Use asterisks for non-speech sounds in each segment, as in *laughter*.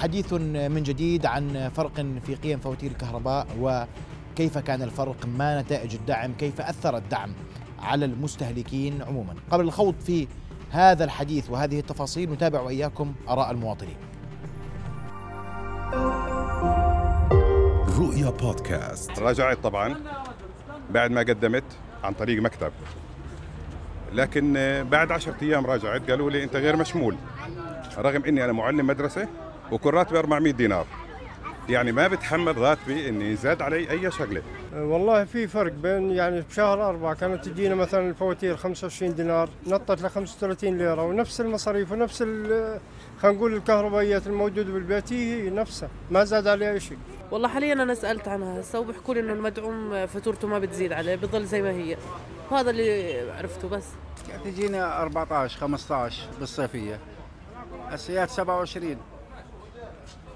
حديث من جديد عن فرق في قيم فواتير الكهرباء وكيف كان الفرق ما نتائج الدعم كيف أثر الدعم على المستهلكين عموما. قبل الخوض في هذا الحديث وهذه التفاصيل نتابع وإياكم آراء المواطنين. رؤيا بودكاست. راجعت طبعا بعد ما قدمت عن طريق مكتب. لكن بعد عشرة أيام راجعت قالوا لي أنت غير مشمول رغم أني أنا معلم مدرسة وكل راتبي 400 دينار. يعني ما بتحمل راتبي إني زاد علي أي شغلة. والله في فرق بين يعني بشهر أربعة كانت تجينا مثلا الفواتير 25 دينار نطت ل 35 ليرة ونفس المصاريف ونفس خلينا نقول الكهربائيات الموجودة بالبيت هي نفسها ما زاد عليها شيء. والله حاليا أنا سألت عنها هسه وبيحكوا لي إنه المدعوم فاتورته ما بتزيد عليه بضل زي ما هي. وهذا اللي عرفته بس. تجينا 14 15 بالصيفية. السيات 27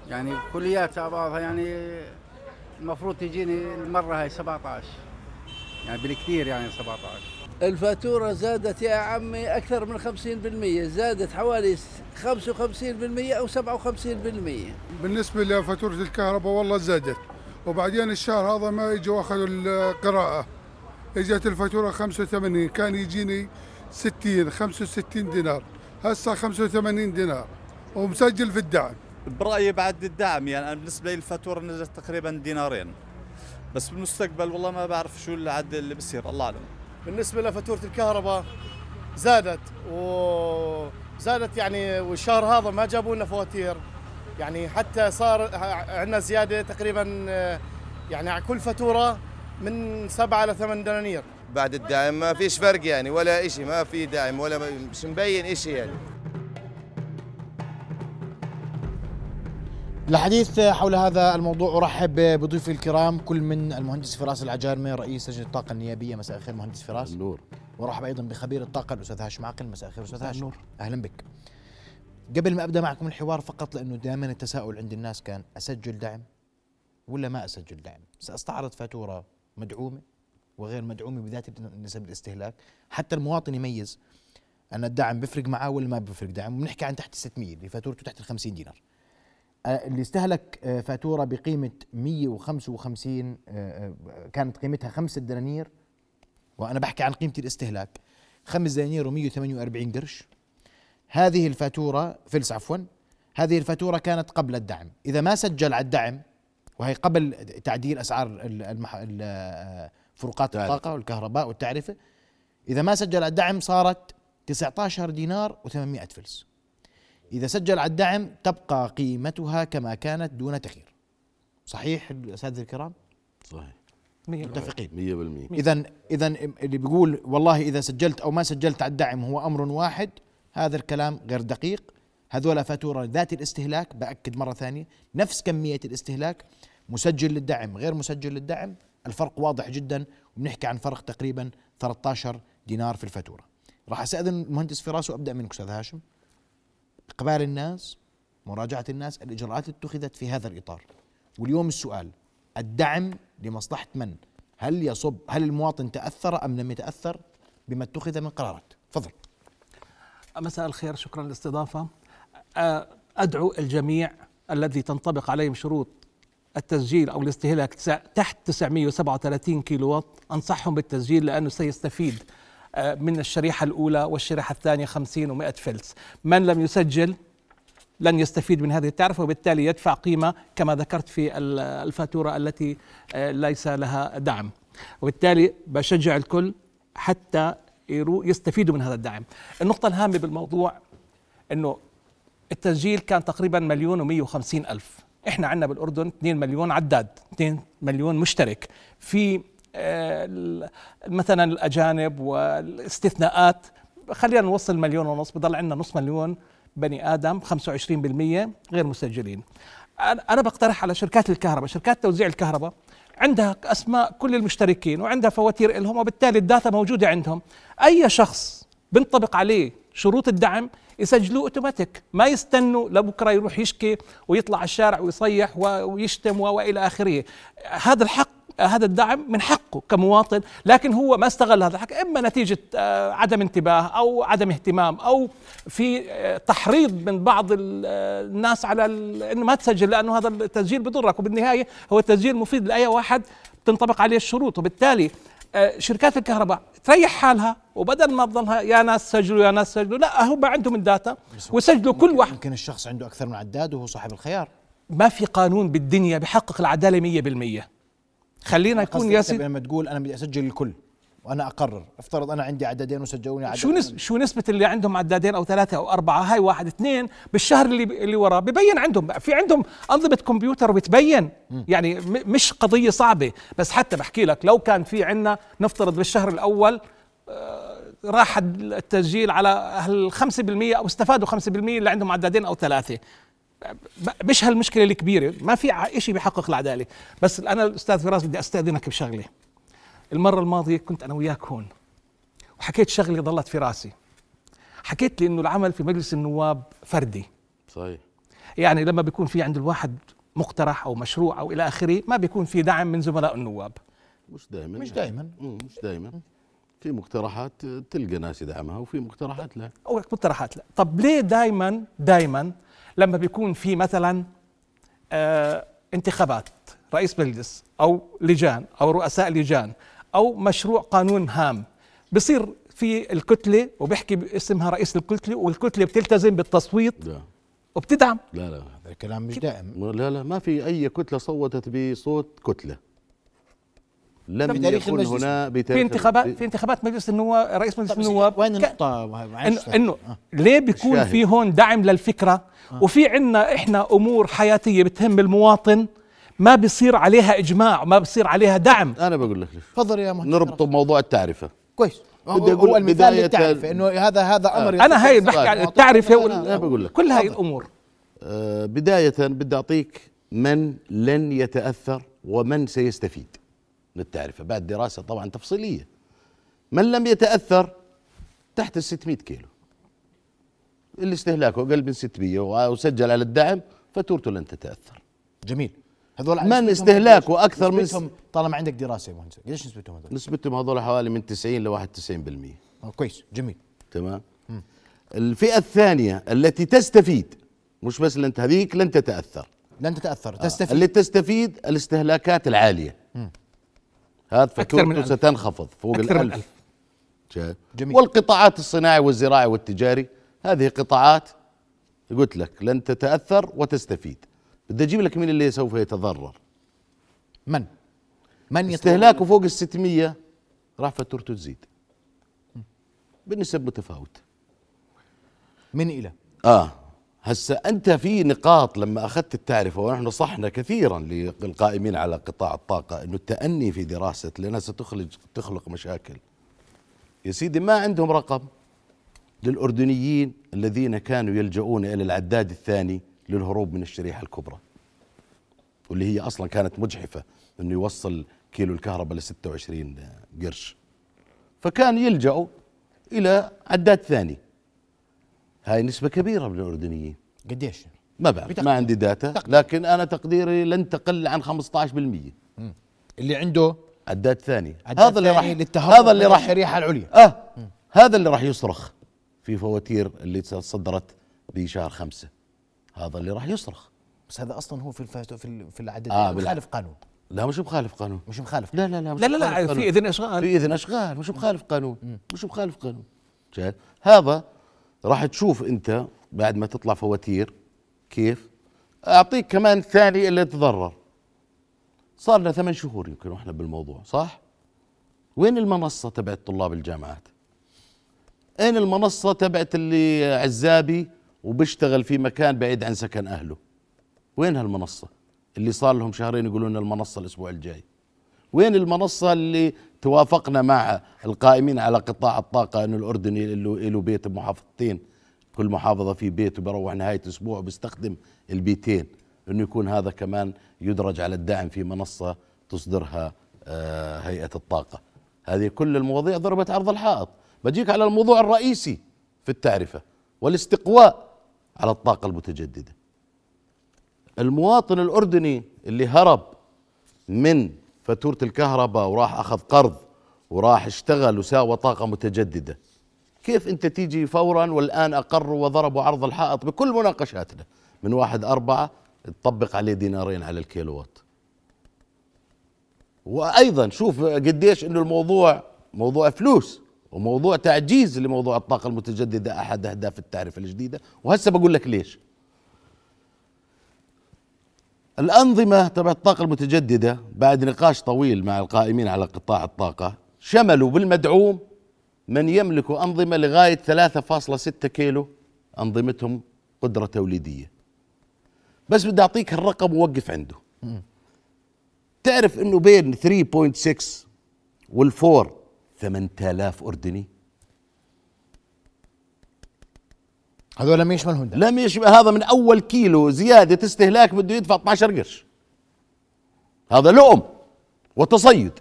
يعني كليات بعضها يعني المفروض تجيني المرة هاي 17 يعني بالكثير يعني 17 الفاتورة زادت يا عمي أكثر من 50% زادت حوالي 55% أو 57% بالنسبة لفاتورة الكهرباء والله زادت وبعدين الشهر هذا ما إجوا أخذوا القراءة. إجت الفاتورة 85 كان يجيني 60 65 دينار. هسه 85 دينار ومسجل في الدعم. برأيي بعد الدعم يعني أنا بالنسبة لي الفاتورة نزلت تقريبا دينارين. بس بالمستقبل والله ما بعرف شو العد اللي بصير الله أعلم. بالنسبة لفاتورة الكهرباء زادت وزادت يعني والشهر هذا ما جابوا لنا فواتير. يعني حتى صار عندنا زيادة تقريبا يعني على كل فاتورة من سبعة إلى ثمان دنانير. بعد الدعم ما فيش فرق يعني ولا شيء ما في دعم ولا مش مبين شيء يعني. الحديث حول هذا الموضوع أرحب بضيوفي الكرام كل من المهندس فراس العجارمي رئيس لجنة الطاقة النيابية. مساء الخير مهندس فراس. النور. ورحب أيضا بخبير الطاقة الأستاذ هاشم عاقل. مساء الخير أستاذ هاشم. النور. أهلا بك. قبل ما أبدأ معكم الحوار فقط لأنه دائما التساؤل عند الناس كان أسجل دعم ولا ما أسجل دعم؟ سأستعرض فاتورة مدعومة وغير مدعومة بذات نسب الاستهلاك. حتى المواطن يميز أن الدعم بيفرق معاه ولا ما بيفرق دعم. بنحكي عن تحت 600 اللي فاتورته تحت ال 50 دينار. اللي استهلك آه، فاتورة بقيمة 155 آه، كانت قيمتها 5 دنانير وأنا بحكي عن قيمة الاستهلاك. 5 دنانير و148 قرش. هذه الفاتورة فلس عفوا هذه الفاتورة كانت قبل الدعم. إذا ما سجل على الدعم وهي قبل تعديل أسعار المح... فروقات الطاقة والكهرباء والتعرفة إذا ما سجل على الدعم صارت 19 دينار و800 فلس. إذا سجل على الدعم تبقى قيمتها كما كانت دون تغيير. صحيح الأساتذة الكرام؟ صحيح. متفقين. 100% إذا إذا اللي بيقول والله إذا سجلت أو ما سجلت على الدعم هو أمر واحد هذا الكلام غير دقيق. هذول فاتورة ذات الاستهلاك بأكد مرة ثانية نفس كمية الاستهلاك مسجل للدعم غير مسجل للدعم الفرق واضح جدا وبنحكي عن فرق تقريبا 13 دينار في الفاتورة. راح أستأذن المهندس فراس وأبدأ منك أستاذ هاشم. إقبال الناس مراجعة الناس الإجراءات اللي اتخذت في هذا الإطار. واليوم السؤال الدعم لمصلحة من؟ هل يصب هل المواطن تأثر أم لم يتأثر بما اتخذ من قرارات؟ تفضل. مساء الخير شكرا للاستضافة. أدعو الجميع الذي تنطبق عليهم شروط التسجيل أو الاستهلاك تحت 937 كيلو وات أنصحهم بالتسجيل لأنه سيستفيد من الشريحة الأولى والشريحة الثانية 50 و100 فلس. من لم يسجل لن يستفيد من هذه التعرفة وبالتالي يدفع قيمة كما ذكرت في الفاتورة التي آه، ليس لها دعم. وبالتالي بشجع الكل حتى يستفيدوا من هذا الدعم. النقطة الهامة بالموضوع أنه التسجيل كان تقريبا مليون ومية وخمسين ألف. إحنا عندنا بالأردن 2 مليون عداد 2 مليون مشترك. في آه، مثلا الأجانب والاستثناءات. خلينا نوصل مليون ونص بضل عندنا نص مليون بني آدم 25% غير مسجلين. أنا بقترح على شركات الكهرباء شركات توزيع الكهرباء عندها أسماء كل المشتركين وعندها فواتير لهم وبالتالي ال data موجودة عندهم. أي شخص بنطبق عليه شروط الدعم يسجلوه أوتوماتيك ما يستنوا لبكرة يروح يشكي ويطلع على الشارع ويصيح ويشتم وإلى آخره. هذا الحق هذا الدعم من حقه كمواطن لكن هو ما استغل هذا الحق. إما نتيجة آه، عدم انتباه أو عدم اهتمام أو في آه، تحريض من بعض ال- آه، الناس على إنه ما تسجل لأنه هذا التسجيل بضرك وبالنهايه هو التسجيل مفيد لأي واحد تنطبق عليه الشروط. وبالتالي آه، شركات الكهرباء تريح حالها وبدل ما تضلها يا ناس سجلوا يا ناس سجلوا لا هم عندهم الداتا وسجلوا كل واحد. يمكن الشخص عنده أكثر من عداد وهو صاحب الخيار. ما في قانون بالدنيا بيحقق العدالة 100% خلينا يكون قصدي يا أنت سيدي لما تقول أنا بدي أسجل الكل وأنا أقرر. افترض أنا عندي عددين وسجلوني عدد شو نس شو نسبة اللي عندهم عدادين أو ثلاثة أو أربعة؟ هاي واحد اثنين. بالشهر اللي اللي وراه ببين عندهم في عندهم أنظمة كمبيوتر وبتبين يعني م- مش قضية صعبة. بس حتى بحكي لك لو كان في عندنا نفترض بالشهر الأول آه، راح التسجيل على ال 5% أو استفادوا 5% اللي عندهم عدادين أو ثلاثة. ب- مش هالمشكلة الكبيرة. ما في شيء بيحقق العدالة بس أنا الأستاذ فراس بدي أستأذنك بشغلة. المرة الماضية كنت أنا وياك هون وحكيت شغلة ضلت في راسي. حكيت لي إنه العمل في مجلس النواب فردي. صحيح. يعني لما بيكون في عند الواحد مقترح أو مشروع أو إلى آخره ما بيكون في دعم من زملاء النواب. مش دائما مش دائما مش دائما في مقترحات تلقى ناس يدعمها وفي مقترحات لا. أو مقترحات لا. طب ليه دائما دائما لما بيكون في مثلا آه انتخابات رئيس مجلس أو لجان أو رؤساء لجان أو مشروع قانون هام بصير في الكتلة وبيحكي باسمها رئيس الكتلة والكتلة بتلتزم بالتصويت لا. وبتدعم. لا لا. هذا الكلام مش دائم. لا لا ما في أي كتلة صوتت بصوت كتلة. لم بتاريخ يكن المجلس. هنا في بتاريخ انتخابات في انتخابات مجلس النواب رئيس مجلس النواب وين النقطة؟ انه إنه ليه بيكون الشاهد. في هون دعم للفكرة؟ وفي عنا إحنا أمور حياتية بتهم المواطن ما بيصير عليها إجماع ما بيصير عليها دعم. أنا بقول لك ليش؟ تفضل يا مهندس. نربطه بموضوع التعرفة. كويس. بدي أقول هو المثال بداية- للتعرفة إنه هذا هذا أمر أنا هاي بحكي عن التعرفة لا، لا، أنا بقول وال- لك. كل هاي. الأمور. آه، بداية بدي أعطيك من لن يتأثر ومن سيستفيد. من التعرفة بعد دراسة طبعا تفصيلية. من لم يتأثر تحت ال 600 كيلو. اللي استهلاكه أقل من 600 وسجل على الدعم فاتورته لن تتأثر. جميل. هذول من استهلاكه؟ أكثر من نسبتهم طالما عندك دراسة يا مهندس قديش نسبتهم هذول؟ نسبتهم هذول حوالي من 90 ل 91% آه، كويس. جميل. تمام؟ الفئة الثانية التي تستفيد مش بس لن هذيك لن تتأثر. لن تتأثر آه، تستفيد. اللي تستفيد الاستهلاكات العالية. هذا من فاتورته. ستنخفض فوق أكثر من الألف ألف. شايف؟ جميل. والقطاعات الصناعي والزراعي والتجاري هذه قطاعات قلت لك لن تتأثر وتستفيد بدي أجيب لك مين اللي سوف يتضرر من؟ من؟ استهلاكه فوق ال 600 راح فاتورته تزيد بنسب متفاوتة من إلى؟ آه هسا أنت في نقاط لما أخذت التعرفة ونحن نصحنا كثيرا للقائمين على قطاع الطاقة إنه التأني في دراسة لانها ستخرج تخلق مشاكل. يا سيدي ما عندهم رقم للأردنيين الذين كانوا يلجؤون إلى العداد الثاني للهروب من الشريحة الكبرى. واللي هي أصلا كانت مجحفة إنه يوصل كيلو الكهرباء ل 26 قرش. فكان يلجأوا إلى عداد ثاني. هاي نسبة كبيرة من الأردنيين. قديش؟ ما بعرف بتقدير. ما عندي داتا تقدير. لكن أنا تقديري لن تقل عن 15% اللي عنده عداد ثاني عداد هذا اللي راح هذا اللي راح الشريحة العليا. آه هذا اللي راح يصرخ في فواتير اللي صدرت بشهر خمسة. هذا اللي راح يصرخ. بس هذا أصلا هو في الفات في في العدد. آه، مخالف قانون. لا مش مخالف قانون. مش مخالف. لا لا لا مش لا لا لا قانون. في إذن أشغال. في إذن أشغال مش مخالف قانون. مش مخالف قانون. شايف هذا راح تشوف انت بعد ما تطلع فواتير كيف. اعطيك كمان ثاني اللي تضرر. صار لنا ثمان شهور يمكن وإحنا بالموضوع صح؟ وين المنصة تبعت طلاب الجامعات؟ أين المنصة تبعت اللي عزابي وبيشتغل في مكان بعيد عن سكن أهله؟ وين هالمنصة؟ اللي صار لهم شهرين يقولون لنا المنصة الأسبوع الجاي. وين المنصة اللي توافقنا مع القائمين على قطاع الطاقة أنه الأردني له بيت بمحافظتين كل محافظة في بيت وبروح نهاية أسبوع وبيستخدم البيتين. أنه يكون هذا كمان يدرج على الدعم في منصة تصدرها آه، هيئة الطاقة. هذه كل المواضيع ضربت عرض الحائط. بجيك على الموضوع الرئيسي في التعرفة والاستقواء على الطاقة المتجددة. المواطن الأردني اللي هرب من فاتورة الكهرباء وراح أخذ قرض وراح اشتغل وساوى طاقة متجددة. كيف أنت تيجي فورا والآن اقروا وضربوا عرض الحائط بكل مناقشاتنا؟ من واحد أربعة تطبق عليه دينارين على الكيلووات وأيضا شوف قديش إنه الموضوع موضوع فلوس وموضوع تعجيز لموضوع الطاقة المتجددة أحد أهداف التعرفه الجديدة. وهسه بقول لك ليش. الأنظمة تبع الطاقة المتجددة بعد نقاش طويل مع القائمين على قطاع الطاقة شملوا بالمدعوم من يملك أنظمة لغاية 3.6 كيلو أنظمتهم قدرة توليدية. بس بدي أعطيك الرقم ووقف عنده. تعرف أنه بين 3.6 والفور 8000 أردني. هذول لم يشملهم ده لم يشبه هذا من أول كيلو زيادة استهلاك بده يدفع 12 قرش. هذا لؤم وتصيد.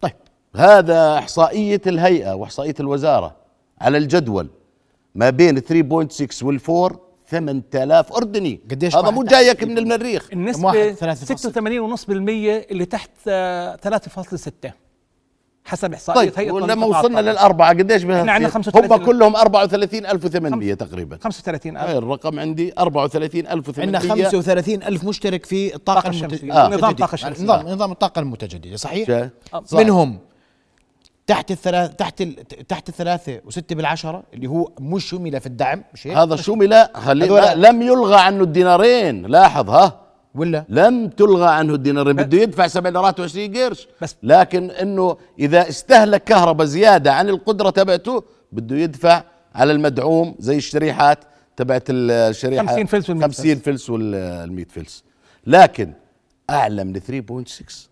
طيب هذا إحصائية الهيئة وإحصائية الوزارة على الجدول ما بين 3.6 والفور 8000 أردني. قديش هذا مو جايك من المريخ. فاصل. 86.5% اللي تحت آه، 3.6 حسب إحصائية طيب هيئة قطاع وصلنا. للأربعة قديش بها إحنا عندنا تصير؟ 35 هم كلهم 34800 تقريبا 35 هاي الرقم عندي 34800 عندنا 35 ألف مشترك في الطاقة الطاقة المت- الشمسية. آه. نظام المتجددة. الطاقة الشمسية. نظام نظام الطاقة المتجددة صحيح؟ صح. منهم تحت الثلاث تحت ال... تحت الثلاثة وستة بالعشرة اللي هو مش شمل في الدعم مش هيك؟ هذا شمل خلي هذول- لا لم يلغى عنه الدينارين لاحظ ها ولا؟ لم تلغى عنه الدينارين بده يدفع 7 ليرات و20 قرش. بس- لكن إنه إذا استهلك كهرباء زيادة عن القدرة تبعته بده يدفع على المدعوم زي الشريحات تبعت الشريحة. 50 فلس وال 100 50 فلس وال 100 فلس. لكن أعلى من 3.6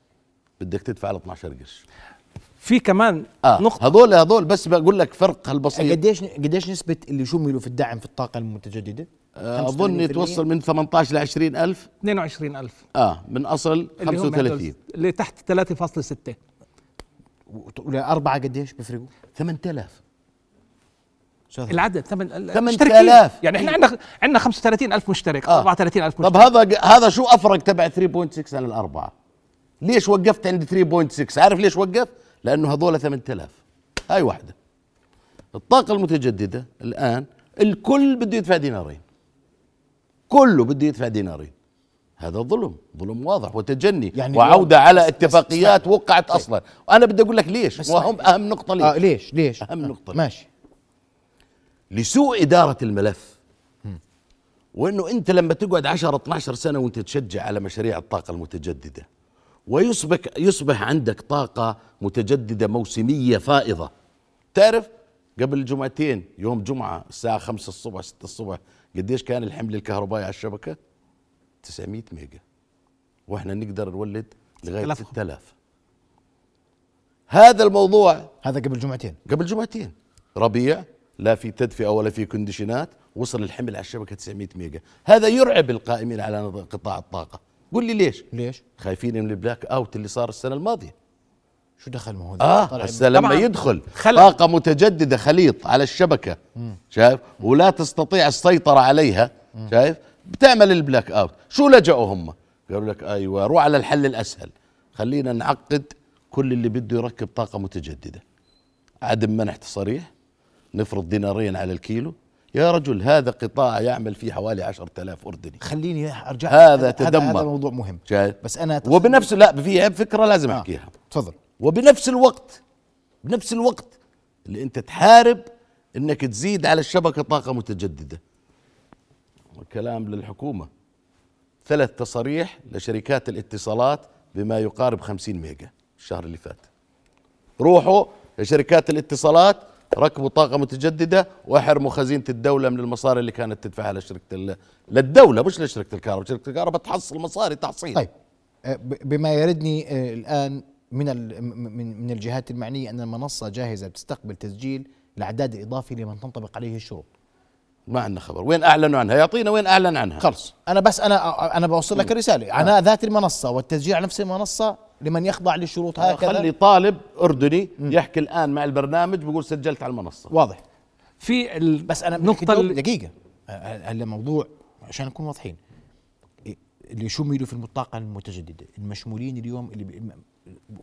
بدك تدفع على 12 قرش. في كمان آه نقطة. هذول هذول بس بقول لك فرق هالبسيط. قديش قديش نسبة اللي شملوا في الدعم في الطاقة المتجددة؟ آه، أظن يتوصل من 18 ل 20 ألف. 22000 آه من أصل اللي هم 35 هدول اللي تحت 3.6 ولا أربعة قديش بيفرقوا؟ 8000 أستاذ العدد ثمن ال- 8000. المشتركين يعني إحنا عندنا عندنا 35000 مشترك آه. 34000 مشترك طب هذا هذا شو أفرق تبع 3.6 عن الأربعة؟ ليش وقفت عند 3.6 عارف ليش وقف؟ لأنه هذول 8000 هاي واحدة. الطاقة المتجددة الآن الكل بده يدفع دينارين. كله بده يدفع دينارين. هذا ظلم ظلم واضح وتجني يعني وعودة اليوم- على بس- بس اتفاقيات اسمع. وقعت أصلا. وأنا بدي أقول لك ليش؟ بس وهم أهم نقطة ليش؟ آه ليش؟ ليش؟ أهم نقطة ليش؟ ماشي. لسوء إدارة الملف. وإنه أنت لما تقعد 10 12 سنة وأنت تشجع على مشاريع الطاقة المتجددة ويصبح يصبح عندك طاقة متجددة موسمية فائضة. تعرف قبل جمعتين يوم جمعة الساعة 5 الصبح 6 الصبح قديش كان الحمل الكهربائي على الشبكة؟ 900 ميجا. وإحنا نقدر نولد لغاية 6000. 6000 هذا الموضوع هذا قبل جمعتين. قبل جمعتين. ربيع لا في تدفئة ولا في كونديشنات وصل الحمل على الشبكة 900 ميجا. هذا يرعب القائمين على قطاع الطاقة. قل لي ليش؟ ليش؟ خايفين من ال blackout اللي صار السنة الماضية. شو دخل ما هو آه هسه لما طبعاً. يدخل خلق. طاقة متجددة خليط على الشبكة شايف؟ ولا تستطيع السيطرة عليها شايف؟ بتعمل ال blackout. شو لجأوا هم؟ قالوا لك أيوه روح على الحل الأسهل. خلينا نعقد كل اللي بده يركب طاقة متجددة. عدم منح تصاريح نفرض دينارين على الكيلو يا رجل هذا قطاع يعمل فيه حوالي 10000 أردني. خليني ارجع هذا تدمر. هذا موضوع مهم. شايف بس أنا وبنفس لا في فكرة لازم آه. أحكيها. تفضل. وبنفس الوقت بنفس الوقت اللي أنت تحارب إنك تزيد على الشبكة طاقة متجددة. كلام للحكومة. ثلاث تصاريح لشركات الاتصالات بما يقارب 50 ميجا الشهر اللي فات. روحوا لشركات الاتصالات ركبوا طاقة متجددة واحرموا خزينة الدولة من المصاري اللي كانت تدفعها لشركة ال- للدولة مش لشركة الكهرباء، شركة الكهرباء تحصل مصاري تحصيل. طيب. آه، بما يردني آه، الآن من من من الجهات المعنية أن المنصة جاهزة بتستقبل تسجيل الأعداد الإضافي لمن تنطبق عليه الشروط. ما عندنا خبر، وين أعلنوا عنها؟ يعطينا وين أعلن عنها؟ خلص. أنا بس أنا أنا بوصل لك الرساله عناء ذات المنصة والتسجيل على نفس المنصة لمن يخضع للشروط هكذا. خلي طالب أردني يحكي الآن مع البرنامج بيقول سجلت على المنصة. واضح. في ال... بس أنا ال- دقيقة. هلا موضوع عشان نكون واضحين. اللي شملوا في الطاقة المتجددة؟ المشمولين اليوم اللي ب-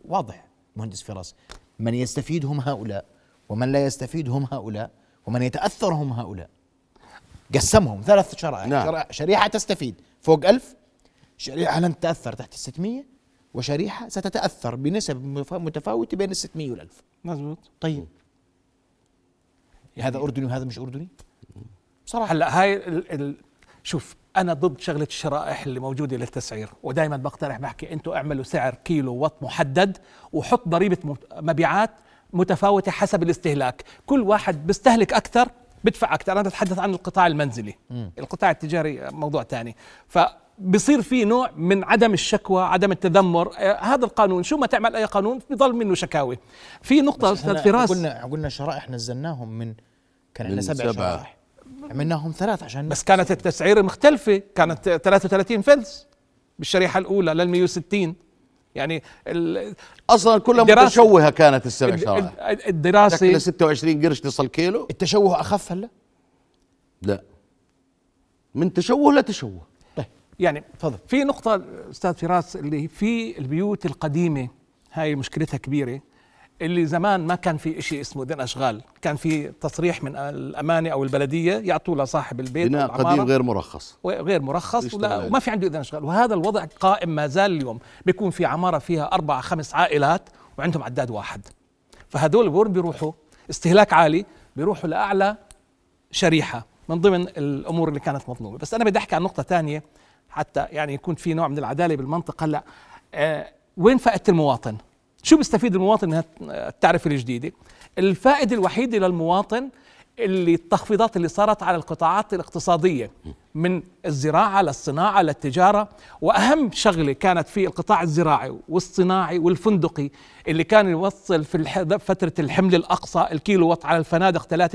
واضح مهندس فراس. من يستفيد هم هؤلاء ومن لا يستفيد هم هؤلاء ومن يتأثر هم هؤلاء. قسمهم ثلاث شرائح. نعم. شرائح- شريحة تستفيد فوق ألف شريحة لن تتأثر تحت الستمية وشريحة ستتأثر بنسب متفاوتة بين الستمية والألف. مزبوط. طيب. هذا أردني وهذا مش أردني؟ صراحة. هلا هاي ال ال شوف أنا ضد شغلة الشرائح اللي موجودة للتسعير ودائما بقترح بحكي أنتم اعملوا سعر كيلو وات محدد وحط ضريبة مت- مبيعات متفاوتة حسب الاستهلاك. كل واحد بيستهلك أكثر بدفع أكثر. أنا بتحدث عن القطاع المنزلي. القطاع التجاري موضوع ثاني فبصير في نوع من عدم الشكوى عدم التذمر. آه هذا القانون شو ما تعمل أي قانون بيضل منه شكاوي. في نقطة أستاذ فراس. قلنا قلنا شرائح نزلناهم من كان عندنا سبع. شرائح. عملناهم ثلاث عشان بس كانت التسعيره مختلفة. كانت 33 فلس بالشريحة الأولى لل 160 يعني ال- أصلا كلها متشوهة كانت السبع شرائح. الد- الدراسه شكلها 26 قرش تصل كيلو. التشوه أخف هلا؟ لا. من تشوه لتشوه يعني تفضل. في نقطة أستاذ فراس اللي في البيوت القديمة هاي مشكلتها كبيرة اللي زمان ما كان في إشي اسمه إذن أشغال. كان في تصريح من الأمانة أو البلدية يعطوا لصاحب البيت بناء قديم غير مرخص. غير مرخص ولا. وما في عنده إذن أشغال. وهذا الوضع قائم ما زال اليوم. بيكون في عمارة فيها أربع خمس عائلات وعندهم عداد واحد. فهدول وين بيروحوا؟ استهلاك عالي بيروحوا لأعلى شريحة من ضمن الأمور اللي كانت مظلومة. بس أنا بدي أحكي عن نقطة ثانية حتى يعني يكون في نوع من العدالة بالمنطق. هلا آه وين فائدة المواطن؟ شو بيستفيد المواطن من التعرفة الجديدة؟ الفائدة الوحيدة للمواطن اللي التخفيضات اللي صارت على القطاعات الاقتصادية من الزراعة للصناعة للتجارة وأهم شغلة كانت في القطاع الزراعي والصناعي والفندقي اللي كان يوصل في فترة الحمل الأقصى الكيلو وات على الفنادق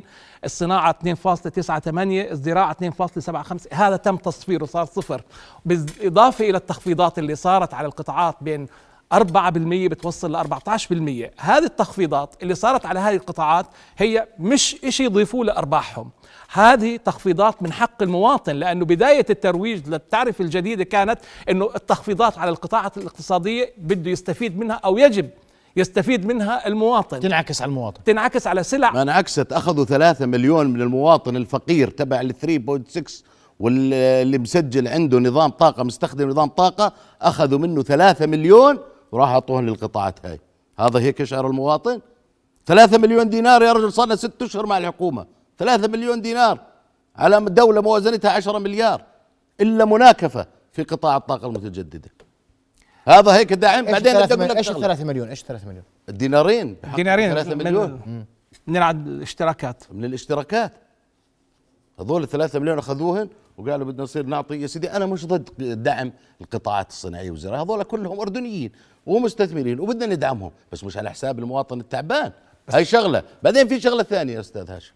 3.79 الصناعة 2.98 الزراعة 2.75 هذا تم تصفيره صار صفر بالإضافة إلى التخفيضات اللي صارت على القطاعات بين 4% بتوصل ل 14% هذه التخفيضات اللي صارت على هذه القطاعات هي مش إشي يضيفوه لأرباحهم. هذه تخفيضات من حق المواطن لأنه بداية الترويج للتعرفة الجديدة كانت أنه التخفيضات على القطاعات الاقتصادية بده يستفيد منها أو يجب يستفيد منها المواطن. تنعكس على المواطن. تنعكس على سلع. ما انعكست أخذوا ثلاثة مليون من المواطن الفقير تبع ال 3.6 واللي مسجل عنده نظام طاقة مستخدم نظام طاقة أخذوا منه ثلاثة مليون وراح اعطوهم للقطاعات هاي. هذا هيك يشعر المواطن. ثلاثة مليون دينار يا رجل صار لنا ست أشهر مع الحكومة. ثلاثة مليون دينار على دولة موازنتها عشرة مليار. إلا مناكفة في قطاع الطاقة المتجددة. هذا هيك دعم بعدين إيش شغلة. الثلاثة مليون؟ إيش الثلاثة مليون؟ الدينارين. دينارين 3 من- مليون. من عند الاشتراكات. من الاشتراكات. هذول الثلاثة مليون أخذوهن وقالوا بدنا نصير نعطي يا سيدي أنا مش ضد دعم القطاعات الصناعية والزراعة هذول كلهم أردنيين ومستثمرين وبدنا ندعمهم بس مش على حساب المواطن التعبان. هاي شغلة. بعدين في شغلة ثانية يا أستاذ هاشم.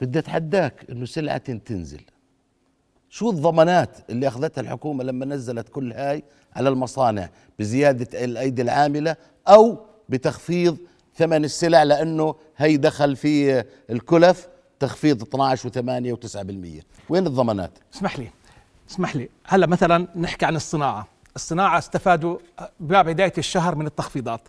بدي أتحداك إنه سلعة تنزل. شو الضمانات اللي أخذتها الحكومة لما نزلت كل هاي على المصانع؟ بزيادة الأيدي العاملة أو بتخفيض ثمن السلع لأنه هي دخل في الكلف؟ تخفيض 12 و8 و9% وين الضمانات؟ اسمح لي اسمح لي. هلا مثلا نحكي عن الصناعة. الصناعة استفادوا مع بداية الشهر من التخفيضات.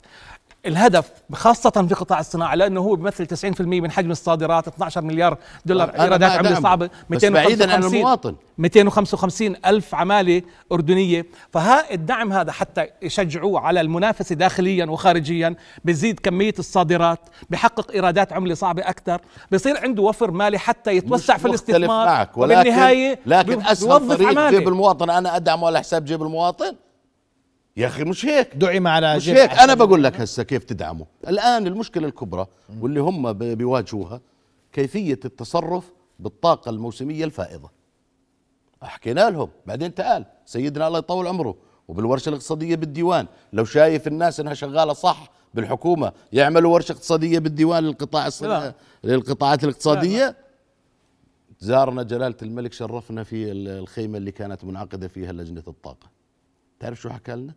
الهدف خاصة في قطاع الصناعة لأنه هو بيمثل 90% من حجم الصادرات 12 مليار دولار أنا إيرادات عملة أدعمه. صعبة بس بعيداً عن المواطن. 255 ألف عمالة أردنية فها الدعم هذا حتى يشجعوه على المنافسة داخليا وخارجيا بيزيد كمية الصادرات بحقق إيرادات عملة صعبة أكثر بيصير عنده وفر مالي حتى يتوسع في الاستثمار معك ولكن وبالنهاية لكن بيوظف طريق عمالة. جيب المواطن أنا ادعمه على حساب جيب المواطن يا أخي مش هيك. دعم على مش هيك. أنا بقول لك هسه كيف تدعمه. الآن المشكلة الكبرى واللي هم بيواجهوها كيفية التصرف بالطاقة الموسمية الفائضة. حكينا لهم بعدين تعال. سيدنا الله يطول عمره وبالورشة الاقتصادية بالديوان. لو شايف الناس إنها شغالة صح بالحكومة يعملوا ورشة اقتصادية بالديوان للقطاع الصناعي للقطاعات الاقتصادية. زارنا جلالة الملك شرفنا في ال- الخيمة اللي كانت منعقدة فيها لجنة الطاقة. تعرف شو حكى لنا؟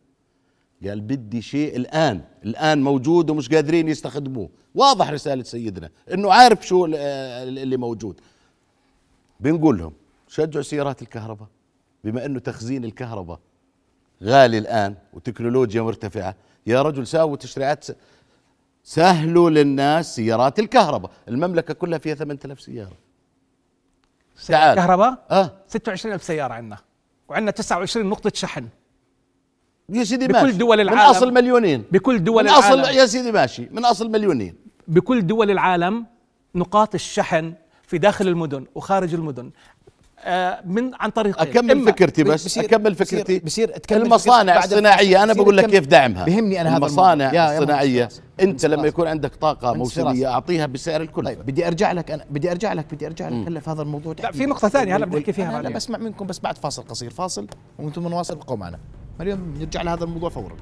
قال بدي شيء الآن الآن موجود ومش قادرين يستخدموه. واضح رسالة سيدنا إنه عارف شو ال- اللي موجود. بنقول لهم شجعوا سيارات الكهرباء. بما إنه تخزين الكهرباء غالي الآن وتكنولوجيا مرتفعة يا رجل ساووا تشريعات سهلوا للناس سيارات الكهرباء. المملكة كلها فيها 8000 سيارة. تعال. كهرباء آه. 26000 سيارة عندنا. وعندنا 29 نقطة شحن. يا سيدي بكل ماشي. دول من العالم. أصل مليونين. بكل دول من اصل العالم يا سيدي ماشي. من أصل مليونين. بكل دول العالم نقاط الشحن في داخل المدن وخارج المدن. من عن طريق أكمل فكرتي بس بصير- أكمل فكرتي. بصير تكمل المصانع الصناعية أنا بقول لك كيف دعمها. بهمني أنا هذا المصانع الموضوع. يا- يا الصناعيه. أنت لما. يكون عندك طاقة. موسمية أعطيها بسعر الكل. طيب بدي أرجع لك أنا بدي أرجع لك بدي أرجع لك هلا في هذا الموضوع لا في نقطة ثانية هلا بنحكي فيها أنا بسمع منكم بس بعد فاصل قصير. فاصل وأنتم نواصل ابقوا معنا. اليوم نرجع لهذا الموضوع فورا.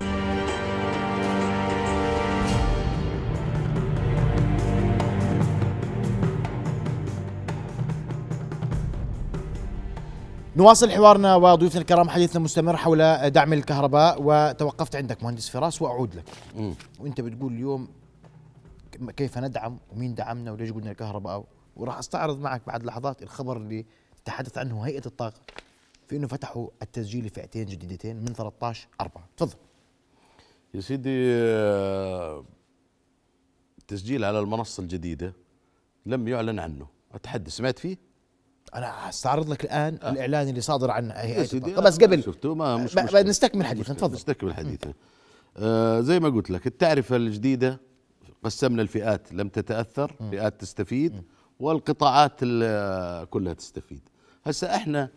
نواصل حوارنا وضيوفنا الكرام حديثنا مستمر حول دعم الكهرباء. وتوقفت عندك مهندس فراس وأعود لك. وأنت بتقول اليوم كيف ندعم ومين دعمنا وليش قلنا الكهرباء؟ وراح أستعرض معك بعد لحظات الخبر اللي تحدث عنه هيئة الطاقة في إنه فتحوا التسجيل لفئتين جديدتين من 13 4 تفضل. يا سيدي آه، التسجيل على المنصة الجديدة لم يعلن عنه. أتحدث سمعت فيه؟ أنا أستعرض لك الآن آه. الإعلان اللي صادر عن هيئة الطاقة. بس قبل شفته ما مش مشكلة. نستكمل حديثنا. تفضل. نستكمل حديثنا آه زي ما قلت لك التعرفة الجديدة قسمنا الفئات لم تتأثر فئات تستفيد والقطاعات ال- كلها تستفيد. هسه إحنا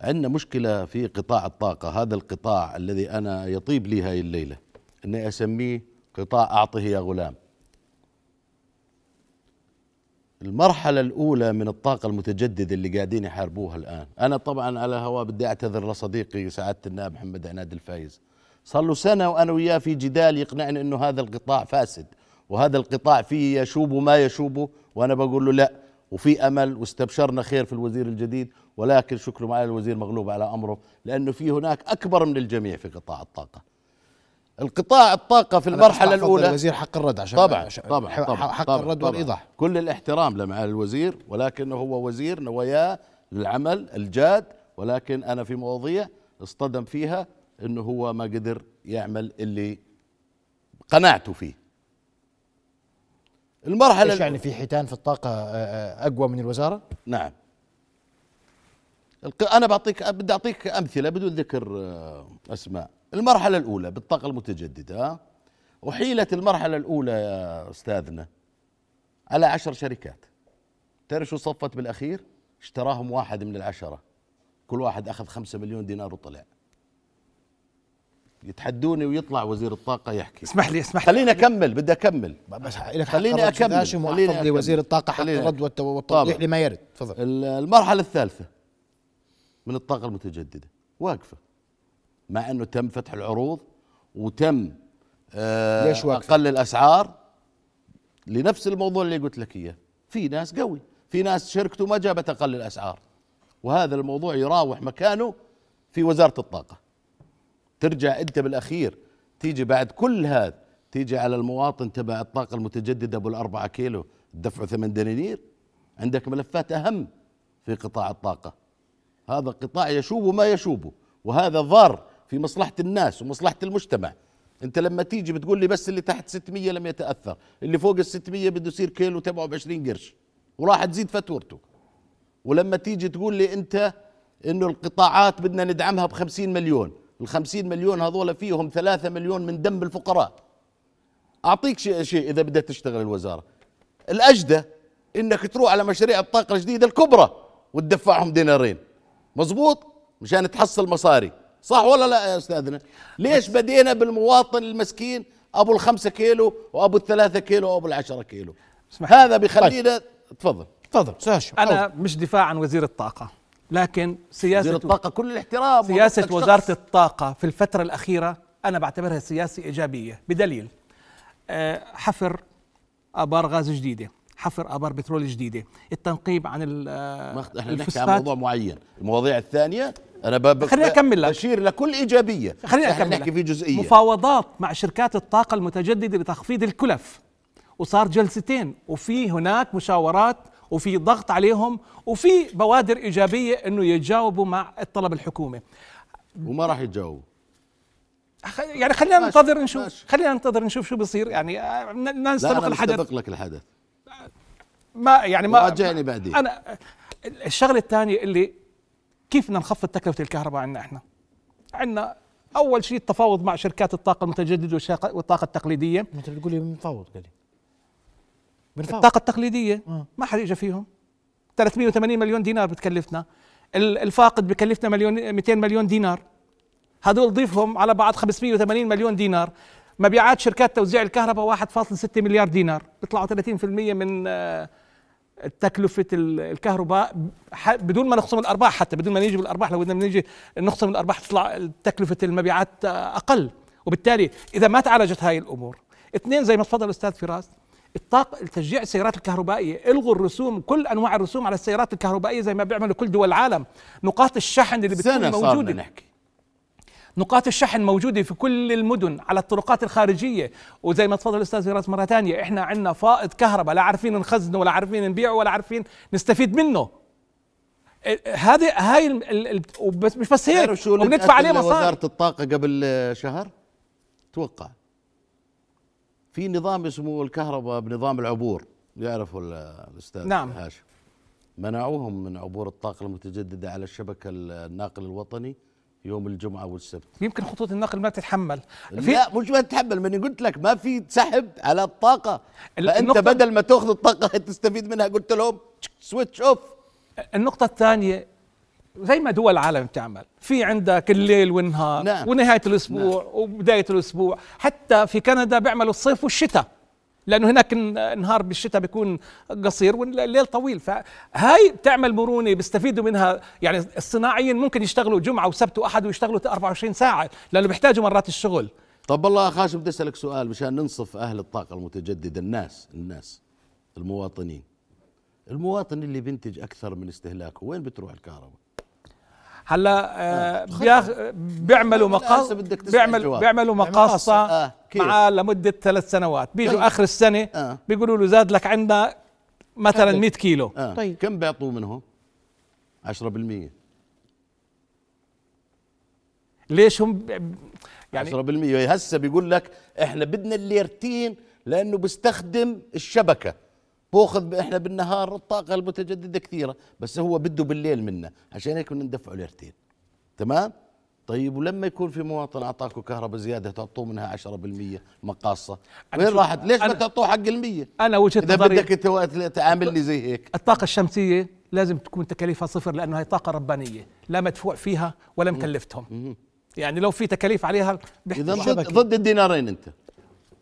عندنا مشكلة في قطاع الطاقة. هذا القطاع الذي أنا يطيب لي هاي الليلة إني أسميه قطاع أعطه يا غلام. المرحلة الأولى من الطاقة المتجددة اللي قاعدين يحاربوها الآن. أنا طبعا على هوا بدي أعتذر لصديقي سعادة النائب محمد عناد الفايز. صار له سنة وأنا وياه في جدال يقنعني أنه هذا القطاع فاسد وهذا القطاع فيه يشوب ما يشوبه وأنا بقول له لا. وفي أمل واستبشرنا خير في الوزير الجديد ولكن شكر معالي الوزير مغلوب على أمره لأنه في هناك أكبر من الجميع في قطاع الطاقة. القطاع الطاقة في أنا المرحلة الأولى. الوزير حق الرد عشان طبعا عشان- طبعا ح- طبعا حق طبعا الرد طبعا. والايضاح كل الاحترام لمعالي الوزير ولكنه هو وزير نواياه للعمل الجاد ولكن أنا في مواضيع اصطدم فيها إنه هو ما قدر يعمل اللي قناعته فيه. المرحلة إيش يعني في حيتان في الطاقة آه، آه، أقوى من الوزارة؟ نعم. أنا بعطيك بدي أعطيك أمثلة بدون ذكر آه، الأولى بالطاقة المتجددة ها؟ أحيلت المرحلة الأولى يا أستاذنا على عشر شركات. تعرف شو صفت بالأخير؟ اشتراهم واحد من العشرة. كل واحد أخذ خمسة مليون دينار وطلع. يتحدوني ويطلع وزير الطاقة يحكي. اسمح لي اسمح لي. خليني أكمل بدي أكمل. بس خليني هاشم خليني لي أكمل. وزير الطاقة حق الرد أكمل. والت- والتوضيح. لما يرد تفضل. ال- المرحلة الثالثة من الطاقة المتجددة. واقفة. مع إنه تم فتح العروض وتم آه ليش؟ أقل الأسعار لنفس الموضوع اللي قلت لك إياه. في ناس قوي في ناس شركته ما جابت أقل الأسعار. وهذا الموضوع يراوح مكانه في وزارة الطاقة. ترجع أنت بالأخير تيجي بعد كل هذا تيجي على المواطن تبع الطاقة المتجددة أبو الأربعة كيلو تدفعه ثمن دنانير. عندك ملفات أهم في قطاع الطاقة. هذا قطاع يشوب ما يشوبه وهذا ضار في مصلحة الناس ومصلحة المجتمع. أنت لما تيجي بتقول لي بس اللي تحت 600 لم يتأثر اللي فوق ال 600 بده يصير كيلو تبعه ب 20 قرش وراح تزيد فاتورته ولما تيجي تقول لي أنت إنه القطاعات بدنا ندعمها ب 50 مليون ال 50 مليون هذول فيهم 3 مليون من دم الفقراء. أعطيك شيء شيء إذا بدها تشتغل الوزارة. الأجدى إنك تروح على مشاريع الطاقة الجديدة الكبرى وتدفعهم دينارين. مزبوط مشان تحصل مصاري. صح ولا لا يا أستاذنا؟ ليش بدينا بالمواطن المسكين أبو الخمسة كيلو وأبو الثلاثة كيلو وأبو العشرة كيلو؟ هذا بيخلينا تفضل. تفضل ساش أنا مش دفاع عن وزير الطاقة لكن سياسة وزير الطاقة كل الاحترام سياسة وزارة شخص. الطاقة في الفترة الأخيرة أنا بعتبرها سياسة إيجابية بدليل آه، حفر آبار غاز جديدة حفر آبار بترول جديدة التنقيب عن ال- آه، إحنا نحكي عن موضوع معين. المواضيع الثانية أنا ب- خليني أكمل لك. بشير لكل إيجابية خليني أكمل نحكي لك. في جزئية مفاوضات مع شركات الطاقة المتجددة لتخفيض الكلف وصار جلستين وفي هناك مشاورات وفي ضغط عليهم وفي بوادر إيجابية إنه يتجاوبوا مع الطلب الحكومي وما راح يتجاوبوا يعني خلينا ماشي، ننتظر نشوف ماشي. خلينا ننتظر نشوف شو بصير يعني آه، لا نستبق الحدث مستبق لك الحدث ما يعني ما راجعني بعدين. أنا الشغلة الثانية اللي كيف بدنا نخفض تكلفة الكهرباء عندنا إحنا؟ عندنا أول شيء التفاوض مع شركات الطاقة المتجددة والطاقة التقليدية. أنت بتقول لي بنفاوض قال لي بنفاوض. الطاقة التقليدية آه. ما حد اجى فيهم. 380 مليون دينار بتكلفنا. ال- الفاقد بكلفنا مليون 200 مليون دينار. هدول ضيفهم على بعض 580 مليون دينار. مبيعات شركات توزيع الكهرباء 1.6 مليار دينار. بيطلعوا 30% من آه، تكلفة ال- الكهرباء بدون ما نخصم الأرباح حتى بدون ما نيجي بالأرباح لو بدنا نيجي نخصم الأرباح تطلع تكلفة المبيعات أقل. وبالتالي إذا ما تعالجت هاي الأمور اثنين زي ما تفضل الأستاذ فراس الطاقة تشجيع السيارات الكهربائية إلغوا الرسوم كل أنواع الرسوم على السيارات الكهربائية زي ما بيعملوا كل دول العالم. نقاط الشحن اللي بتكون سنة صارنا موجودة. نحكي. نقاط الشحن موجودة في كل المدن على الطرقات الخارجية. وزي ما تفضل الأستاذ فراس مرة ثانية إحنا عندنا فائض كهرباء لا عارفين نخزنه ولا عارفين نبيعه ولا عارفين نستفيد منه. ال- هذه هاي ال- ال- وبس مش بس هيك وبندفع عليه مصاري. وزارة الطاقة قبل شهر؟ توقع. في نظام اسمه الكهرباء بنظام العبور. يعرفوا ال- الأستاذ نعم. هاشم. منعوهم من عبور الطاقة المتجددة على الشبكة الناقل الوطني. يوم الجمعة والسبت. يمكن خطوط النقل ما تتحمل. لا مش ما تتحمل. ماني قلت لك ما في سحب على الطاقة. ال- فأنت بدل ما تأخذ الطاقة *laughs* تستفيد منها قلت لهم switch off النقطة الثانية زي ما دول العالم بتعمل. في عندك الليل والنهار نعم. ونهاية الأسبوع وبداية الأسبوع. حتى في كندا بيعملوا الصيف والشتاء. لأنه هناك الن- النهار بالشتاء بيكون قصير والليل طويل. فهاي بتعمل مرونة بيستفيدوا منها. يعني الصناعيين ممكن يشتغلوا جمعة وسبت وأحد ويشتغلوا 24 ساعة لأنه بيحتاجوا مرات الشغل. طب والله يا خاشم بدي أسألك سؤال مشان ننصف أهل الطاقة المتجددة الناس الناس المواطنين. المواطن اللي بينتج أكثر من استهلاكه وين بتروح الكهرباء؟ هلا آه بياخ بيعملوا لا، مقاص بيعمل. بيعملوا مقاصة آه، كيف؟ معاه لمدة ثلاث سنوات بيجوا طيب. آخر السنة آه. بيقولوا له زاد لك عندنا مثلا 100 كيلو آه. طيب كم بيعطوه منهم 10% ليش هم يعني 10% هسه بيقول لك إحنا بدنا الليرتين لأنه بيستخدم الشبكة باخذ إحنا بالنهار الطاقة المتجددة كثيرة بس هو بده بالليل منا عشان هيك بدنا ندفعه ليرتين. تمام؟ طيب ولما يكون في مواطن اعطاكم كهرباء زيادة تعطوه منها 10% مقاصة وين راحت؟ ليش ما تعطوه حق المية؟ أنا وجهة إذا بدك تعاملني زي هيك. الطاقة الشمسية لازم تكون تكاليفها صفر لأنه هي طاقة ربانية لا مدفوع فيها ولا مكلفتهم. يعني لو في تكاليف عليها إذا ضد الدينارين أنت.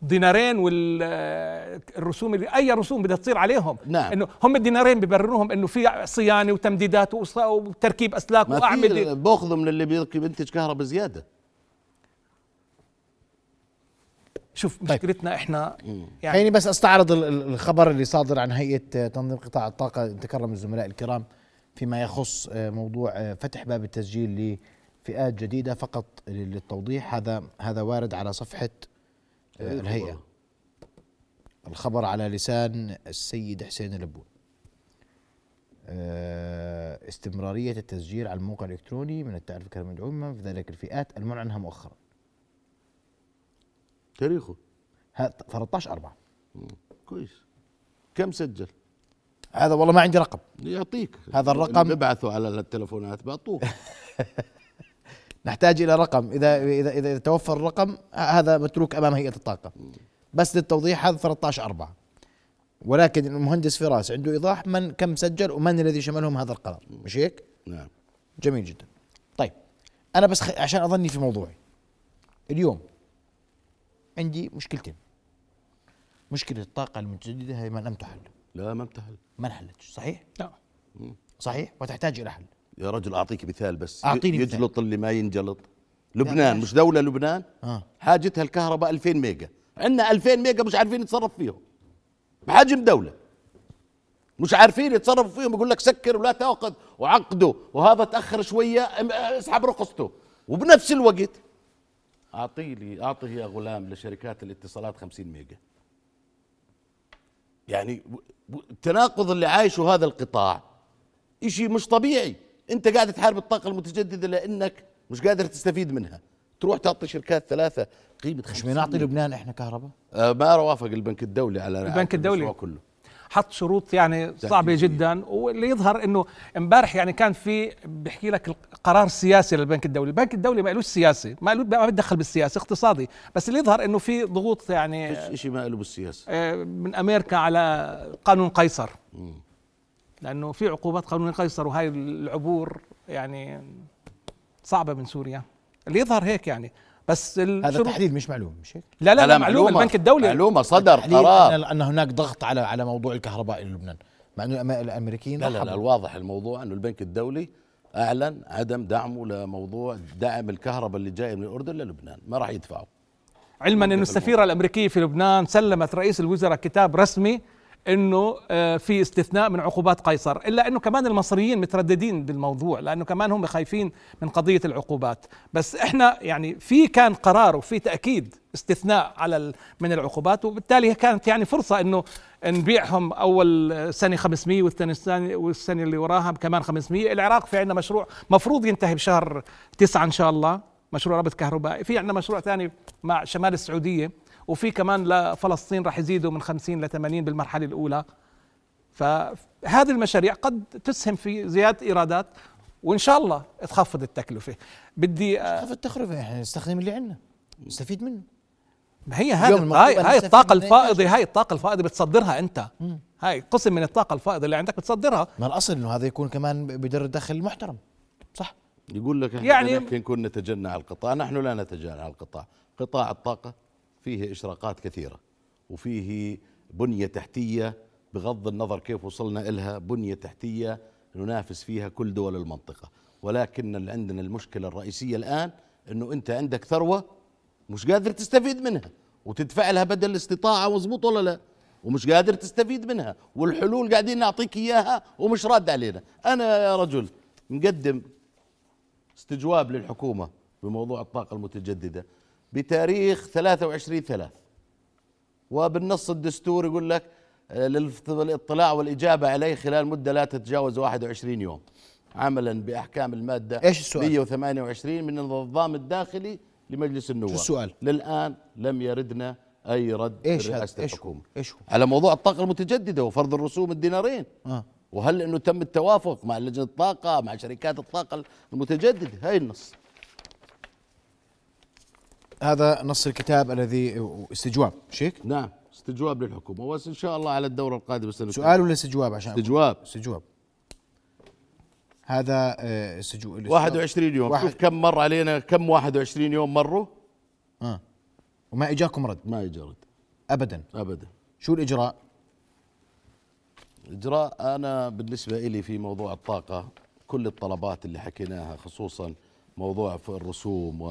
دينارين والرسوم اللي أي رسوم بدها تصير عليهم. نعم. إنه هم الدينارين ببرروهم إنه في صيانة وتمديدات وتركيب أسلاك وأعمدة. باخذوا من اللي بينتج كهرباء زياده شوف مشكلتنا إحنا يعني خليني بس أستعرض ال- ال- الخبر اللي صادر عن هيئة آه، تنظيم قطاع الطاقة تكرم الزملاء الكرام فيما يخص آه، موضوع آه، فتح باب التسجيل لفئات جديدة فقط للتوضيح. هذا هذا وارد على صفحة خبر. الخبر. على لسان السيد حسين اللبون آه، استمرارية التسجيل على الموقع الإلكتروني من التعريف الكلمة المدعومة في ذلك الفئات المنع عنها مؤخرا. تاريخه. هذا 13 4 كويس. كم سجل؟ هذا والله ما عندي رقم. يعطيك. هذا الرقم بيبعثوا على التلفونات بيعطوك. *laughs* نحتاج إلى رقم. إذا إذا إذا توفر الرقم هذا متروك أمام هيئة الطاقة. بس للتوضيح هذا 13 4 ولكن المهندس فراس عنده إيضاح من كم سجل ومن الذي شملهم هذا القرار. مش هيك؟ نعم. جميل جدا. طيب أنا بس خ... عشان أظني في موضوعي. اليوم عندي مشكلتين. مشكلة الطاقة المتجددة هي ما لم تحل؟ لا ما بتحل. ما انحلتش صحيح؟ لا. صحيح؟ وتحتاج إلى حل. يا رجل أعطيك مثال بس. أعطيني ي- مثال. يجلط اللي ما ينجلط. لبنان. مش دولة لبنان؟ آه. حاجتها الكهرباء 2000 ميجا. عندنا 2000 ميجا مش عارفين نتصرف فيهم. بحجم دولة. مش عارفين يتصرفوا فيهم. يقول لك سكر ولا تأخذ وعقده. وهذا تأخر شوية اسحب رخصته. وبنفس الوقت أعطي لي أعطي يا غلام لشركات الاتصالات 50 ميجا. يعني التناقض اللي عايشه هذا القطاع. إشي مش طبيعي. انت قاعد تحارب الطاقة المتجددة لأنك مش قادر تستفيد منها. تروح تعطي شركات ثلاثة قيمة مش بنعطي لبنان إحنا كهرباء؟ آه ما وافق البنك الدولي على البنك الدولي. المشروع كله. حط شروط يعني صعبة جدا. واللي يظهر إنه امبارح يعني كان في بيحكي لك قرار سياسي للبنك الدولي، البنك الدولي ما لهوش سياسي، ما له ما بيتدخل بالسياسة اقتصادي، بس اللي يظهر إنه في ضغوط يعني فيش شيء ما له بالسياسة. آه، من أمريكا على قانون قيصر. لأنه في عقوبات قانون قيصر وهاي العبور يعني صعبة من سوريا. اللي يظهر هيك يعني. بس هذا تحديد مش معلوم مش هيك؟ لا لا, لا، معلومة. البنك الدولي. معلومة صدر قرار. أن, ان هناك ضغط على على موضوع الكهرباء للبنان مع أنه الأمريكيين لا لا, لا. الواضح الموضوع أنه البنك الدولي أعلن عدم دعمه لموضوع دعم الكهرباء اللي جاية من الأردن للبنان. ما راح يدفعوا علما انه السفيرة الأمريكية في لبنان سلمت رئيس الوزراء كتاب رسمي إنه آه، في استثناء من عقوبات قيصر إلا إنه كمان المصريين مترددين بالموضوع لأنه كمان هم خايفين من قضية العقوبات. بس إحنا يعني في كان قرار وفي تأكيد استثناء على من العقوبات وبالتالي كانت يعني فرصة إنه نبيعهم أول سنة 500 والثاني الثاني والسنة اللي وراها كمان 500 العراق في عندنا مشروع مفروض ينتهي بشهر تسعة إن شاء الله مشروع ربط كهربائي. في عندنا مشروع ثاني مع شمال السعودية وفي كمان لفلسطين راح يزيدوا من 50 ل 80 بالمرحلة الأولى. فهذه المشاريع قد تسهم في زيادة إيرادات وإن شاء الله تخفض التكلفة. بدي آه، خف التخربة إحنا نستخدم اللي عندنا نستفيد منه. ما هي المطلوب هاي هاي الطاقة الفائضه هاي الطاقة الفائضة بتصدرها أنت. مم. هاي قسم من الطاقة الفائضة اللي عندك بتصدرها. ما الأصل إنه هذا يكون كمان بدر الدخل المحترم صح؟ يقول لك يعني- يعني يمكن نكون نتجنى على القطاع. نحن لا نتجنى على القطاع. قطاع الطاقة فيه إشراقات كثيرة وفيه بنية تحتية بغض النظر كيف وصلنا إلها بنية تحتية ننافس فيها كل دول المنطقة. ولكن اللي عندنا المشكلة الرئيسية الآن أنه أنت عندك ثروة مش قادر تستفيد منها وتدفع لها بدل الاستطاعة مزبوط ولا لا ومش قادر تستفيد منها والحلول قاعدين نعطيك إياها ومش راد علينا. أنا يا رجل مقدم استجواب للحكومة بموضوع الطاقة المتجددة. بتاريخ 23 ثلاث وبالنص الدستوري يقول لك آه، للاطلاع والإجابة عليه خلال مدة لا تتجاوز 21 يوم عملا بأحكام المادة إيش السؤال؟ 128 من النظام الداخلي لمجلس النواب شو السؤال؟ للآن لم يردنا أي رد إيش؟ رئاسة إيش هو؟ الحكومة إيش هو؟ على موضوع الطاقة المتجددة وفرض الرسوم الدينارين آه وهل إنه تم التوافق مع لجنة الطاقة مع شركات الطاقة المتجددة هاي النص هذا نص الكتاب الذي استجواب مش هيك؟ نعم استجواب للحكومه بس إن شاء الله على الدورة القادمة سنة سؤال ولا استجواب عشان استجواب. استجواب. هذا آه، استجواب 21 يوم. واحد شوف كم مر علينا كم 21 يوم مروا؟ آه. وما إجاكم رد؟ ما اجى رد. ابدا. ابدا. شو الإجراء؟ إجراء أنا بالنسبة لي في موضوع الطاقة كل الطلبات اللي حكيناها خصوصا موضوع في الرسوم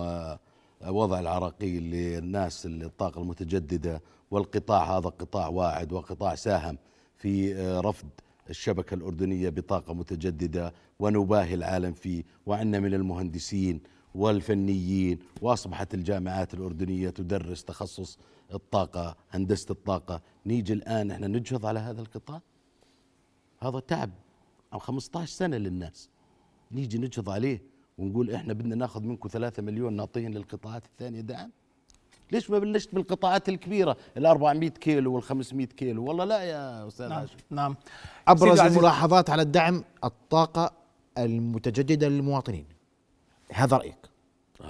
ووضع العراقيل للناس اللي الطاقة المتجددة والقطاع هذا قطاع واعد وقطاع ساهم في آه، رفض الشبكة الأردنية بطاقة متجددة ونباهي العالم فيه وعندنا من المهندسين والفنيين وأصبحت الجامعات الأردنية تدرس تخصص الطاقة هندسة الطاقة. نيجي الآن إحنا نجهض على هذا القطاع؟ هذا تعب عم 15 سنة للناس. نيجي نجهض عليه. ونقول إحنا بدنا ناخذ منكم 3 مليون نعطيهم للقطاعات الثانية. دعم ليش ما بلشت بالقطاعات الكبيرة؟ ال 400 كيلو وال 500 كيلو. والله لا يا أستاذ نعم هاشم نعم. أبرز. الملاحظات على الدعم الطاقة المتجددة للمواطنين. هذا رأيك.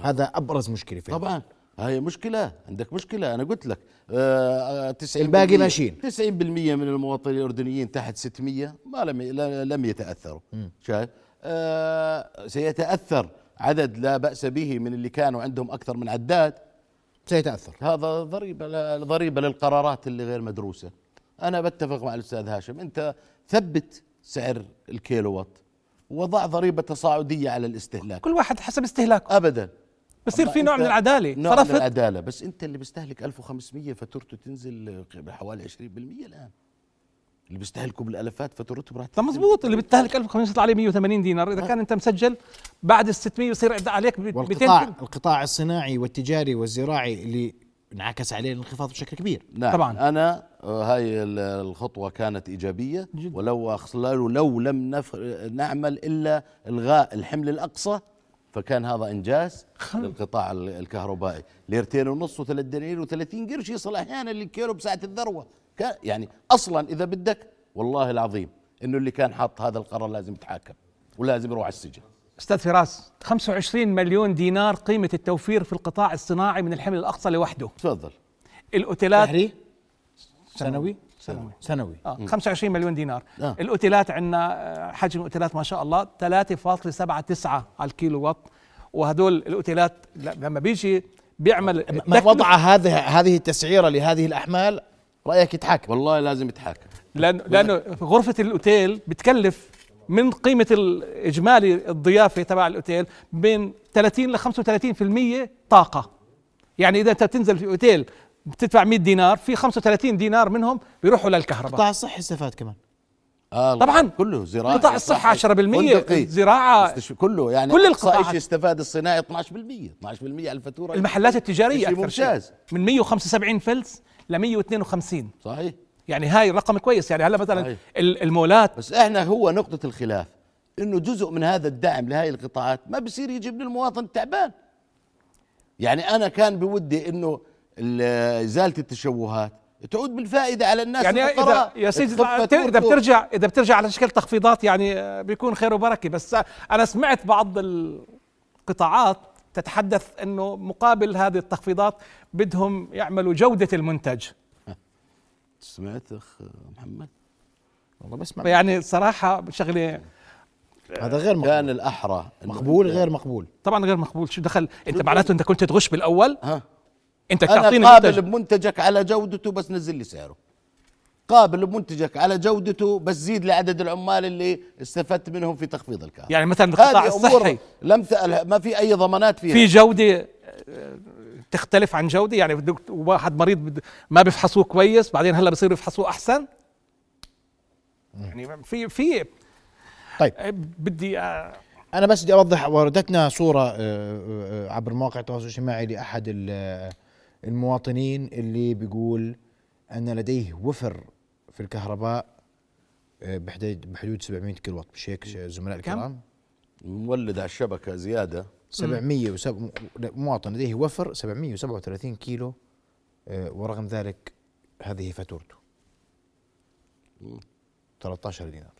هذا أبرز مشكلة فيه طبعا. هاي مشكلة. عندك مشكلة. أنا قلت لك آه 90 الباقي ماشيين. 90% من المواطنين الأردنيين تحت 600 ما لم لا- لم يتأثروا. شايف؟ آه سيتأثر. عدد لا بأس به من اللي كانوا عندهم أكثر من عداد. سيتأثر. هذا ضريبة ل- ضريبة للقرارات اللي غير مدروسة. أنا بتفق مع الأستاذ هاشم. أنت ثبت سعر الكيلو وات وضع ضريبة تصاعدية على الاستهلاك. كل واحد حسب استهلاكه. أبدا. بصير في نوع من العدالة نوع من صرفت. العدالة. بس أنت اللي بيستهلك 1500 فاتورته تنزل بحوالي 20% الآن. اللي بيستهلكوا بالالافات فاتورتهم راح طب مزبوط اللي بتستهلك 1500 يطلع عليه 180 دينار. إذا كان أنت مسجل بعد ال 600 يصير عليك ب 200 والقطاع القطاع الصناعي والتجاري والزراعي اللي انعكس عليه الانخفاض بشكل كبير. نعم. طبعاً. أنا آه، هاي ال- الخطوة كانت إيجابية. ولو أخ- لو, لم نف... نعمل إلا إلغاء الحمل الأقصى فكان هذا إنجاز للقطاع ال- الكهربائي. ليرتين ونص وثلاث دنانير و30 قرش يصل أحيانا للكيلو بساعة الذروة. كان يعني أصلا إذا بدك والله العظيم إنه اللي كان حاط هذا القرار لازم يتحاكم ولازم يروح على السجن. أستاذ فراس 25 مليون دينار قيمة التوفير في القطاع الصناعي من الحمل الأقصى لوحده. تفضل. الأوتيلات شهري؟ سنوي؟ سنوي. سنوي. آه 25 مليون دينار. آه. الأوتيلات عندنا حجم الأوتيلات ما شاء الله 3.79 على الكيلو وات وهدول الاوتيلات لما بيجي بيعمل وضع هذه هذه التسعيرة لهذه الأحمال رأيك يتحاكم. والله لازم يتحاكم. لأنه لأنه غرفة الأوتيل بتكلف من قيمة الإجمالي الضيافة تبع الأوتيل بين 30 ل 35% طاقة. يعني إذا أنت بتنزل في أوتيل بتدفع 100 دينار في 35 دينار منهم بيروحوا للكهرباء. القطاع الصحي استفاد كمان. آه طبعاً. كله زراعة قطاع الصحة 10% فندقي. استشف- كله يعني كل القطاعات. استفاد الصناعي 12% 12% على الفاتورة. المحلات التجارية أكثر شيء ممتاز. من 175 فلس ل 152 صحيح. يعني هاي رقم كويس. يعني هلا مثلا صحيح. ال- المولات بس إحنا هو نقطة الخلاف إنه جزء من هذا الدعم لهذه القطاعات ما بصير يجي من المواطن التعبان يعني أنا كان بودي إنه ال- إزالة التشوهات تعود بالفائدة على الناس يعني اذا يا سيدي إذا. بترجع إذا بترجع على شكل تخفيضات يعني بيكون خير وبركة. بس أنا سمعت بعض القطاعات تتحدث إنه مقابل هذه التخفيضات بدهم يعملوا جودة المنتج. سمعت أخ محمد؟ والله بسمع يعني صراحة شغلة هذا غير مقبول. كان الأحرى. إنه مقبول أنت- غير مقبول. طبعا غير مقبول. شو دخل؟ أنت معناته أنت كنت تغش بالأول؟ ها؟ أنا تعطيني قابل منتج. بمنتجك على جودته بس نزل لي سعره. قابل بمنتجك على جودته بس زيد لي عدد العمال اللي استفدت منهم في تخفيض الكهرباء. يعني مثلا القطاع الصحي. لم. ما في أي ضمانات فيها. في جودة تختلف عن جوده يعني واحد مريض ما بيفحصوه كويس بعدين هلا بصيروا يفحصوه أحسن. يعني في في طيب. آه، بدي آه، أنا بس بدي أوضح وردتنا صورة آه، عبر مواقع التواصل الاجتماعي لأحد ال- المواطنين اللي بيقول أن لديه وفر في الكهرباء بحدود بحدود 700 كيلو وات مش هيك زملاء الكرام؟ مولد على الشبكة زيادة. 700 وسب... مواطن لديه وفر 737 كيلو آه، ورغم ذلك هذه فاتورته. 13 دينار.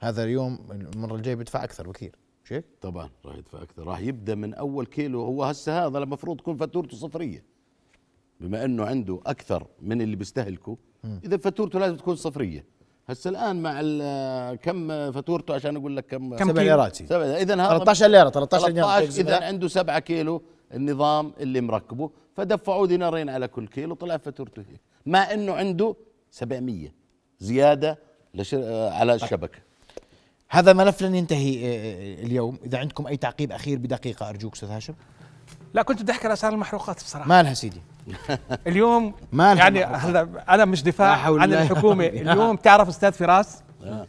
هذا اليوم المرة الجاية بدفع أكثر بكثير مش هيك؟ طبعا راح يدفع أكثر. راح يبدأ من أول كيلو. هو هسه هذا المفروض تكون فاتورته صفرية. بما إنه عنده أكثر من اللي بيستهلكه إذا فاتورته لازم تكون صفرية. هسه الآن مع ال- كم فاتورته؟ عشان أقول لك كم كم 7 ليرات. اذا هذا 13 ليرة 13 دينار 13 اذا عنده 7 كيلو النظام اللي مركبه. فدفعوا دينارين على كل كيلو طلع فاتورته هيك. مع إنه عنده 700 زيادة لش... على الشبكة. هذا ملف لن ينتهي آه، آه، اليوم. إذا عندكم أي تعقيب أخير بدقيقة أرجوك أستاذ هاشم. لا كنت بدي أحكي على أسعار المحروقات بصراحة. مالها سيدي. *laughs* اليوم يعني؟ هلا أنا مش دفاع عن. الحكومة. *laughs* اليوم تعرف أستاذ فراس؟ آه.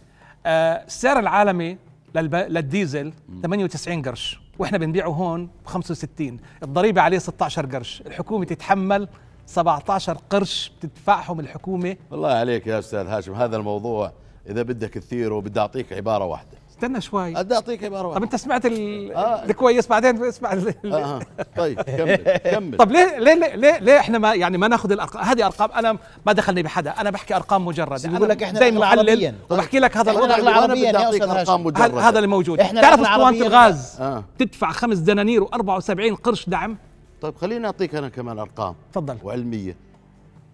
السعر العالمي. للديزل 98 قرش وإحنا بنبيعه هون ب 65 الضريبة عليه 16 قرش. الحكومة تتحمل 17 قرش بتدفعهم الحكومة. والله عليك يا أستاذ هاشم. هذا الموضوع إذا بدك تثيره بدي أعطيك عبارة واحدة. استنى شوي. بدي أعطيك عباره طب أنت سمعت ال... آه. الكويس بعدين اسمع ال... آه. طيب كمل كمل. طب ليه ليه ليه, ليه, إحنا ما يعني ما ناخذ الأرقام؟ هذه أرقام أنا ما دخلني بحدا. أنا بحكي أرقام مجردة. بقول لك إحنا زي محلل عربياً. وبحكي لك هذا الوضع. اللي- عربياً بدي أعطيك أرقام. مجردة. هذا اللي موجود إحنا تعرف إسطوانة. الغاز؟ آه. تدفع خمس دنانير و74 قرش دعم. طيب خليني أعطيك أنا كمان أرقام تفضل. وعلمية.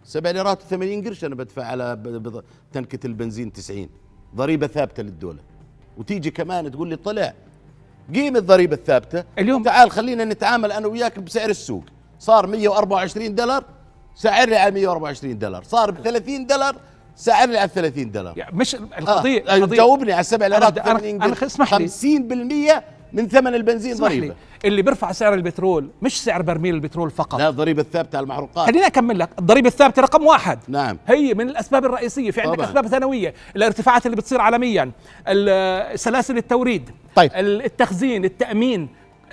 7 ليرات و80 قرش أنا بدفع على تنكة البنزين 90 ضريبة ثابتة للدولة. وتيجي كمان تقول لي طلع قيم الضريبة الثابتة اليوم- تعال خلينا نتعامل أنا وياك بسعر السوق صار 124 دولار سعر لي على 124 دولار صار ب 30 دولار سعر لي على 30 دولار يعني مش القضية آه. القضية- جاوبني على 7 أنا ليرات أنا- 80 أنا اسمح لي. 50% من ثمن البنزين ضريبة. اللي بيرفع سعر البترول مش سعر برميل البترول فقط. لا الضريبه الثابتة على المحروقات. خليني أكمل لك. الضريبة الثابتة رقم واحد. نعم. هي من الأسباب الرئيسية. في عندك طبعاً. أسباب ثانوية. الارتفاعات اللي بتصير عالميا. ال- سلاسل التوريد. طيب. ال- التخزين التأمين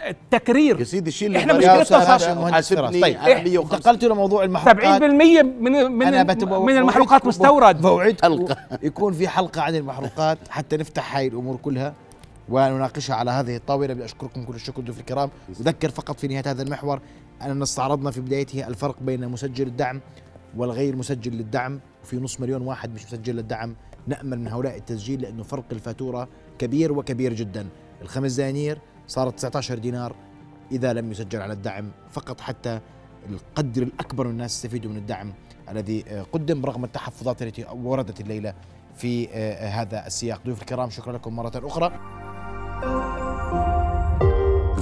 التكرير. يا سيدي شيل إحنا مشكلتنا أستاذ صار هاشم مهندس فراس. حاسبني. طيب على 150. انتقلت لموضوع 70% المحروقات. من من أنا بت- من المحروقات مستورد. بوعدكم حلقة. يكون في حلقة عن المحروقات حتى نفتح هاي الأمور كلها. ونناقشها على هذه الطاولة. بدي أشكركم كل الشكر ضيوف الكرام. أذكر فقط في نهاية هذا المحور أننا استعرضنا في بدايته الفرق بين مسجل الدعم والغير مسجل للدعم وفي نص مليون واحد مش مسجل للدعم. نأمل من هؤلاء التسجيل لأنه فرق الفاتورة كبير وكبير جدا. الخمس دنانير صارت 19 دينار إذا لم يسجل على الدعم. فقط حتى القدر الأكبر من الناس يستفيدوا من الدعم الذي آه، قدم رغم التحفظات التي وردت الليلة في آه، هذا السياق. ضيوف الكرام شكرا لكم مرة أخرى.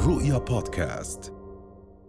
رؤيا بودكاست.